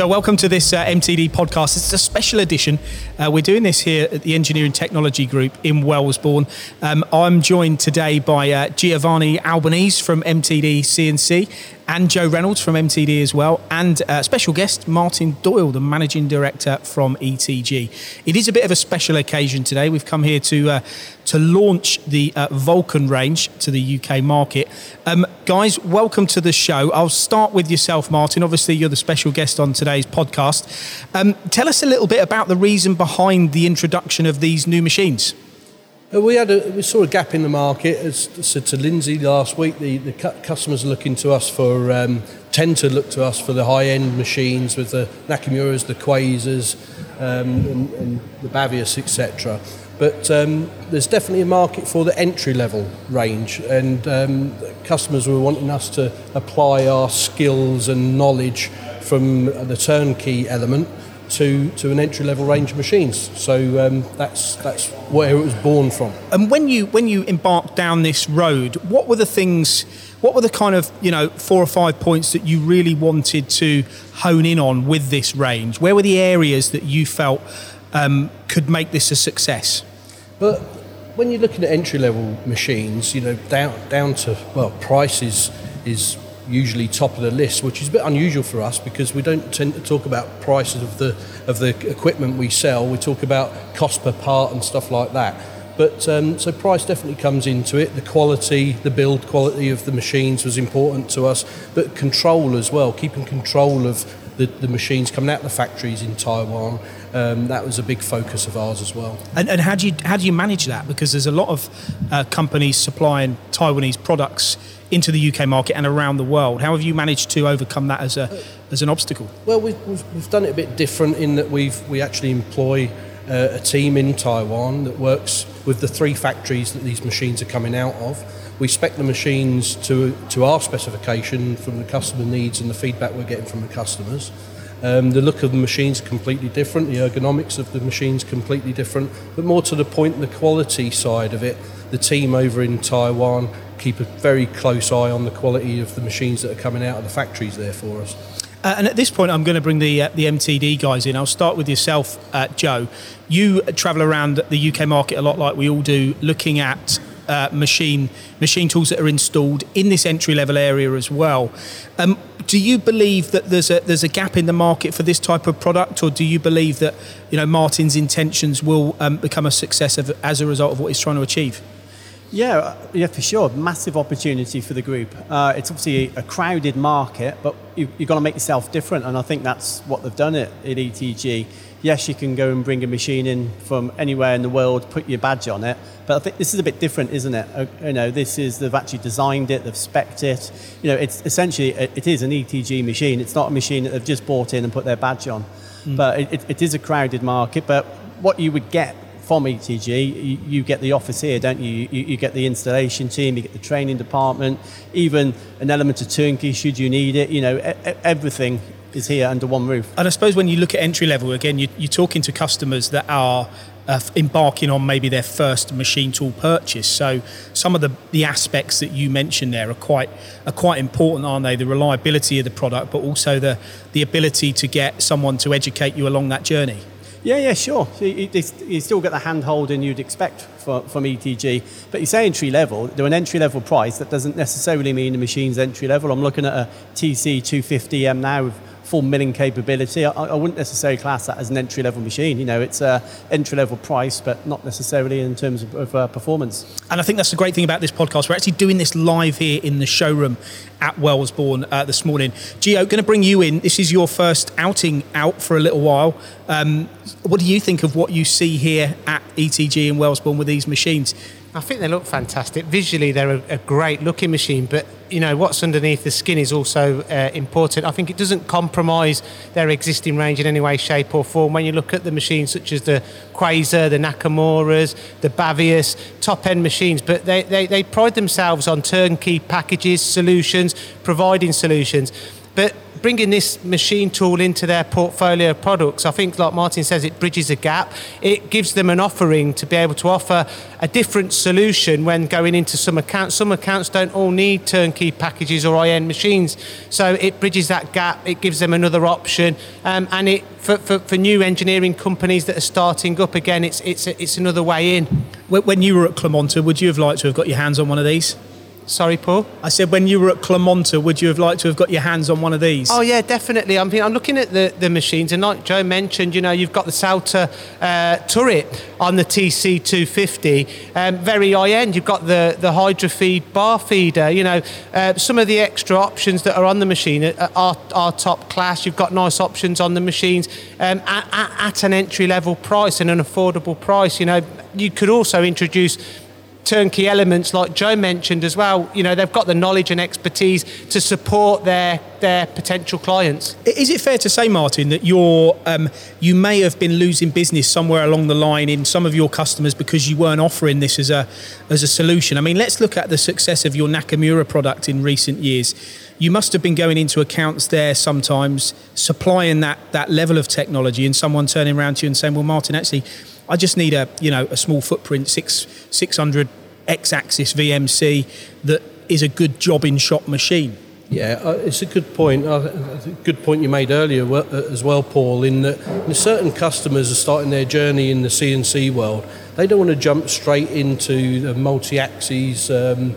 So, welcome to this uh, MTD podcast. It's a special edition. Uh, we're doing this here at the Engineering Technology Group in Wellesbourne. Um, I'm joined today by uh, Giovanni Albanese from MTD CNC and Joe Reynolds from MTD as well, and uh, special guest Martin Doyle, the managing director from ETG. It is a bit of a special occasion today. We've come here to uh, to launch the uh, Vulcan range to the UK market. Um, guys, welcome to the show. I'll start with yourself, Martin. Obviously, you're the special guest on today's podcast. Um, tell us a little bit about the reason behind the introduction of these new machines. Uh, we had a we saw a gap in the market. As I said to Lindsay last week, the, the customers are looking to us for um, tend to look to us for the high end machines with the Nakamuras, the Quasers, um, and, and, the Bavius, etc. But um, there's definitely a market for the entry level range, and um, customers were wanting us to apply our skills and knowledge from the turnkey element to, to an entry level range of machines. So um, that's that's where it was born from. And when you when you embarked down this road, what were the things? What were the kind of you know four or five points that you really wanted to hone in on with this range? Where were the areas that you felt um, could make this a success? But when you're looking at entry level machines, you know down down to well prices is usually top of the list, which is a bit unusual for us because we don't tend to talk about prices of the of the equipment we sell. We talk about cost per part and stuff like that. But um, so price definitely comes into it. The quality, the build quality of the machines was important to us, but control as well, keeping control of the, the machines coming out of the factories in Taiwan. Um, that was a big focus of ours as well. And, and, how do you how do you manage that? Because there's a lot of uh, companies supplying Taiwanese products into the UK market and around the world. How have you managed to overcome that as a as an obstacle? Well, we've, we've, we've done it a bit different in that we've we actually employ uh, a team in Taiwan that works with the three factories that these machines are coming out of. We spec the machines to to our specification from the customer needs and the feedback we're getting from the customers. Um, the look of the machines completely different, the ergonomics of the machines completely different, but more to the point, the quality side of it. The team over in Taiwan keep a very close eye on the quality of the machines that are coming out of the factories there for us. Uh, and at this point, I'm going to bring the uh, the MTD guys in. I'll start with yourself, uh, Joe. You travel around the UK market a lot, like we all do, looking at uh, machine machine tools that are installed in this entry level area as well. Um, do you believe that there's a there's a gap in the market for this type of product, or do you believe that you know Martin's intentions will um, become a success of, as a result of what he's trying to achieve? Yeah, yeah, for sure. Massive opportunity for the group. Uh, it's obviously a crowded market, but you, have got to make yourself different, and I think that's what they've done at, at ETG. Yes, you can go and bring a machine in from anywhere in the world, put your badge on it, but I think this is a bit different, isn't it? Uh, you know, this is they've actually designed it, they've specced it. You know, it's essentially it is an ETG machine. It's not a machine that they've just bought in and put their badge on. Mm. But it, it is a crowded market. But what you would get from ETG, you, you, get the office here, don't you? you? you? get the installation team, you get the training department, even an element of turnkey should you need it. You know, everything is here under one roof. And I suppose when you look at entry level, again, you, are talking to customers that are uh, embarking on maybe their first machine tool purchase. So some of the, the aspects that you mentioned there are quite are quite important, aren't they? The reliability of the product, but also the the ability to get someone to educate you along that journey. Yeah, yeah, sure. So you, you, still get the hand holding you'd expect from, from ETG, but you say entry level, they're an entry level price. That doesn't necessarily mean the machine's entry level. I'm looking at a TC 250M now full milling capability. I, I, wouldn't necessarily class that as an entry level machine. You know, it's a entry level price, but not necessarily in terms of, of uh, performance. And I think that's the great thing about this podcast. We're actually doing this live here in the showroom at Wellesbourne uh, this morning. Gio, going to bring you in. This is your first outing out for a little while. Um, what do you think of what you see here at ETG in Wellesbourne with these machines? I think they look fantastic. Visually, they're a, a, great looking machine, but you know what's underneath the skin is also uh, important. I think it doesn't compromise their existing range in any way, shape, or form. When you look at the machines such as the Quaser, the Nakamuras, the Bavius, top end machines, but they, they, they pride themselves on turnkey packages, solutions, providing solutions But bringing this machine tool into their portfolio of products, I think, like Martin says, it bridges a gap. It gives them an offering to be able to offer a different solution when going into some accounts. Some accounts don't all need turnkey packages or high-end machines, so it bridges that gap. It gives them another option, um, and it for, for, for, new engineering companies that are starting up again, it's it's it's another way in. When you were at Clamonta, would you have liked to have got your hands on one of these? Sorry, Paul. I said, when you were at Clamonta, would you have liked to have got your hands on one of these? Oh yeah, definitely. I'm, I'm looking at the, the machines, and like Joe mentioned, you know, you've got the Sauter uh, turret on the TC250, um, very high end. You've got the the Hydrafeed bar feeder. You know, uh, some of the extra options that are on the machine are, are top class. You've got nice options on the machines um, at, at, at an entry level price and an affordable price. You know, you could also introduce turnkey elements like Joe mentioned as well. You know, they've got the knowledge and expertise to support their their potential clients. Is it fair to say, Martin, that you're um, you may have been losing business somewhere along the line in some of your customers because you weren't offering this as a as a solution? I mean, let's look at the success of your Nakamura product in recent years. You must have been going into accounts there sometimes, supplying that that level of technology, and someone turning around to you and saying, "Well, Martin, actually." I just need a you know a small footprint, six six hundred X-axis VMC that is a good job in shop machine. Yeah, uh, it's a good point. Uh, good point you made earlier uh, as well, Paul. In that certain customers are starting their journey in the CNC world, they don't want to jump straight into the multi-axis um,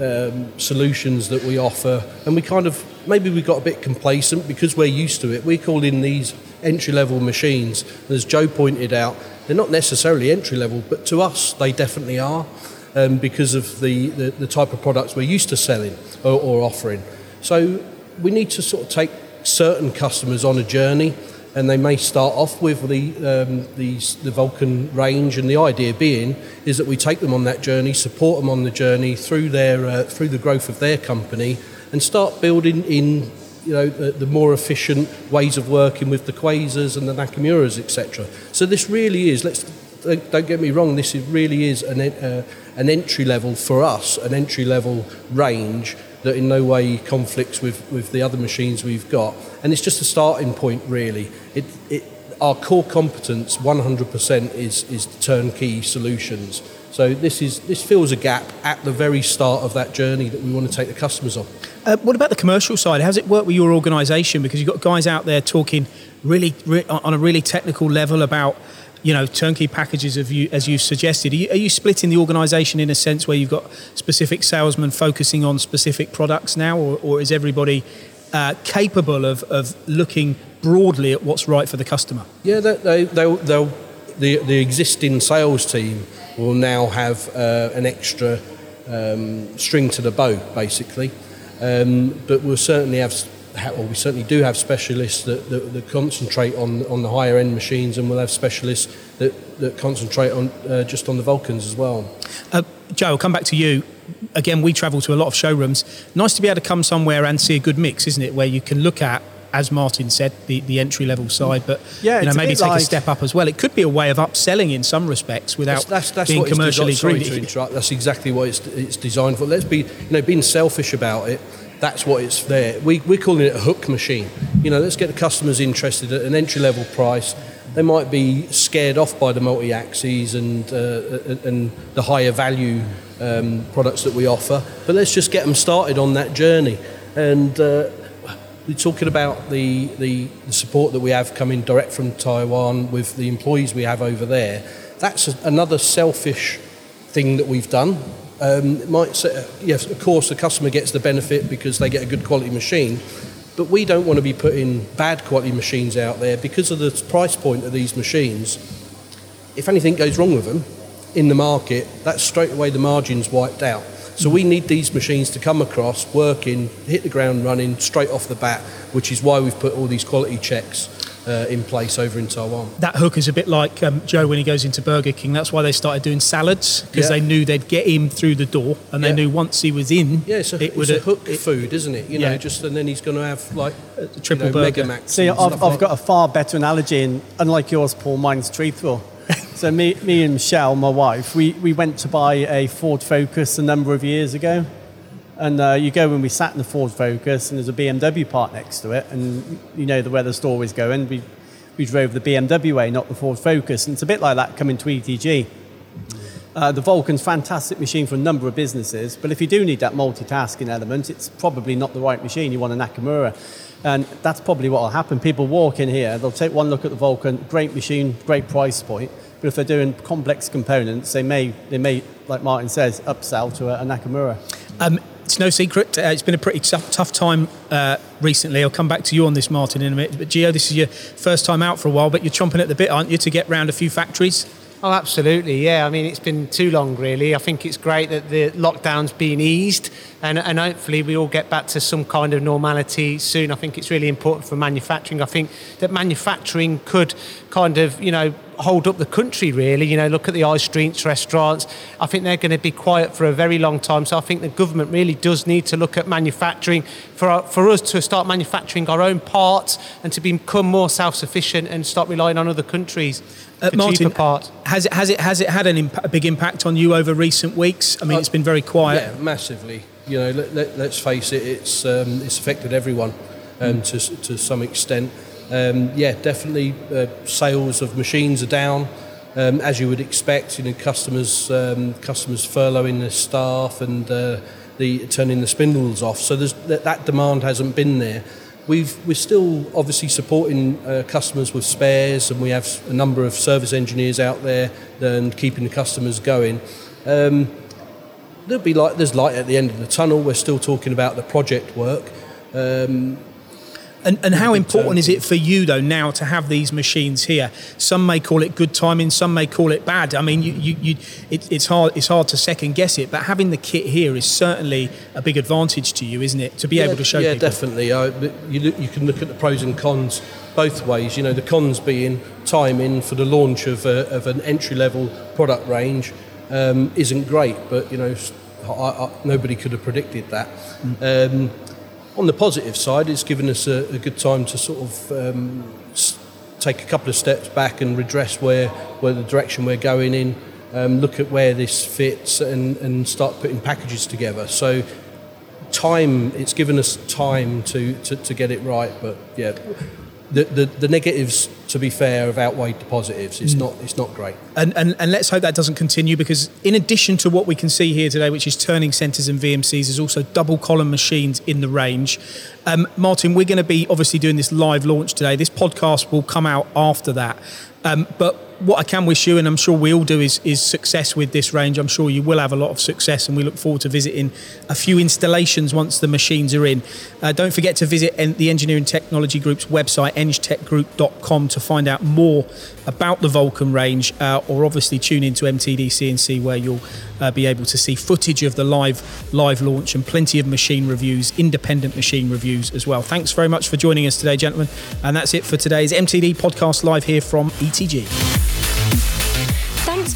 um, solutions that we offer, and we kind of maybe we got a bit complacent because we're used to it. We call in these entry-level machines, as Joe pointed out, they're not necessarily entry level, but to us they definitely are um, because of the, the, the, type of products we're used to selling or, or offering. So we need to sort of take certain customers on a journey and they may start off with the, um, the, the, Vulcan range, and the idea being is that we take them on that journey, support them on the journey through their uh, through the growth of their company, and start building in you know the, the, more efficient ways of working with the Quasers and the Nakamuras, etc. So this really is. Let's don't get me wrong. This is, really is an uh, an entry level for us, an entry level range that in no way conflicts with, with the other machines we've got. And it's just a starting point, really. It, it, our core competence, 100%, is, is turnkey solutions. So this is this fills a gap at the very start of that journey that we want to take the customers on. Uh, what about the commercial side? How's it work with your organisation? Because you've got guys out there talking really, really on a really technical level about you know turnkey packages of you as you've suggested. Are you, are you splitting the organisation in a sense where you've got specific salesmen focusing on specific products now, or, or is everybody uh, capable of, of looking broadly at what's right for the customer? Yeah, they, they, they'll, the, the existing sales team will now have uh, an extra um, string to the bow, basically. Um, but we'll certainly have, well, we certainly do have specialists that, that, that, concentrate on, on the higher end machines, and we'll have specialists that, that concentrate on uh, just on the Vulcans as well. Uh, Joe, I'll come back to you. Again, we travel to a lot of showrooms. Nice to be able to come somewhere and see a good mix, isn't it? Where you can look at as Martin said, the, the entry level side, but yeah, you know, maybe a take like, a step up as well. It could be a way of upselling in some respects without that's, that's, that's being commercially greedy. That's exactly what it's, it's designed for. Let's be, you know, being selfish about it. That's what it's there. We, we're calling it a hook machine. You know, let's get the customers interested at an entry level price. They might be scared off by the multi axes and uh, and the higher value um, products that we offer, but let's just get them started on that journey and. Uh, we're talking about the, the, the, support that we have coming direct from Taiwan with the employees we have over there. That's a, another selfish thing that we've done. Um, might say, yes, of course, the customer gets the benefit because they get a good quality machine, but we don't want to be putting bad quality machines out there because of the price point of these machines. If anything goes wrong with them in the market, that's straight away the margins wiped out. So we need these machines to come across, working, hit the ground running straight off the bat, which is why we've put all these quality checks uh, in place over in Taiwan. That hook is a bit like um, Joe when he goes into Burger King. That's why they started doing salads because yeah. they knew they'd get him through the door, and they knew once he was in, yeah, it's a, it it's a hook it, food, isn't it? You know, just and then he's going to have like a triple you know, burger. Max See, I've, I've like got a far better analogy, and unlike yours, Paul, mine's truthful. So me, me and Michelle, my wife, we, we went to buy a Ford Focus a number of years ago. And uh, you go when we sat in the Ford Focus, and there's a BMW part next to it, and you know the where the store is going. We we drove the BMW way, not the Ford Focus, and it's a bit like that coming to ETG. Uh, the Vulcan's fantastic machine for a number of businesses, but if you do need that multitasking element, it's probably not the right machine. You want a Nakamura. And that's probably what will happen. People walk in here, they'll take one look at the Vulcan, great machine, great price point, but if they're doing complex components, they may, they may like Martin says, upsell to a, a Nakamura. Um, it's no secret. Uh, it's been a pretty tough, tough time uh, recently. I'll come back to you on this, Martin, in a minute. But Gio, this is your first time out for a while, but you're chomping at the bit, aren't you, to get round a few factories? Oh, absolutely. Yeah. I mean, it's been too long, really. I think it's great that the lockdown's been eased and, and hopefully we all get back to some kind of normality soon. I think it's really important for manufacturing. I think that manufacturing could kind of, you know, hold up the country really you know look at the high streets restaurants i think they're going to be quiet for a very long time so i think the government really does need to look at manufacturing for, for us to start manufacturing our own parts and to become more self-sufficient and stop relying on other countries uh, Martin, has it has it has it had an imp- a big impact on you over recent weeks? I mean, uh, it's been very quiet. Yeah, massively. You know, let, us let, face it, it's um, it's affected everyone um, mm. to to some extent. Um, yeah, definitely. Uh, sales of machines are down, um, as you would expect. You know, customers um, customers furloughing their staff and uh, the turning the spindles off. So that, that demand hasn't been there. We've, we're still obviously supporting uh, customers with spares, and we have a number of service engineers out there and keeping the customers going. Um, there'll be light, there's light at the end of the tunnel. We're still talking about the project work. Um, and, and how important is it for you though now to have these machines here? Some may call it good timing, some may call it bad. I mean, you, you, you it, it's hard it's hard to second guess it, but having the kit here is certainly a big advantage to you, isn't it? To be yeah, able to show. Yeah, people. definitely. Uh, you, look, you can look at the pros and cons both ways. You know, the cons being timing for the launch of, a, of an entry level product range um, isn't great, but you know. I, I, nobody could have predicted that. Mm. Um, on the positive side, it's given us a, a good time to sort of um, take a couple of steps back and redress where, where the direction we're going in, um, look at where this fits, and, and start putting packages together. So, time, it's given us time to, to, to get it right, but yeah the, the, the, negatives, to be fair, have outweighed the positives. It's mm. not it's not great. And, and and let's hope that doesn't continue because in addition to what we can see here today, which is turning centres and VMCs, there's also double column machines in the range. Um, Martin, we're going to be obviously doing this live launch today. This podcast will come out after that. Um, but what I can wish you, and I'm sure we all do, is, is success with this range. I'm sure you will have a lot of success, and we look forward to visiting a few installations once the machines are in. Uh, don't forget to visit the Engineering Technology Group's website, engtechgroup.com, to find out more about the Vulcan range, uh, or obviously tune into MTD CNC, where you'll uh, be able to see footage of the live live launch and plenty of machine reviews, independent machine reviews as well. Thanks very much for joining us today, gentlemen, and that's it for today's MTD podcast live here from ETG.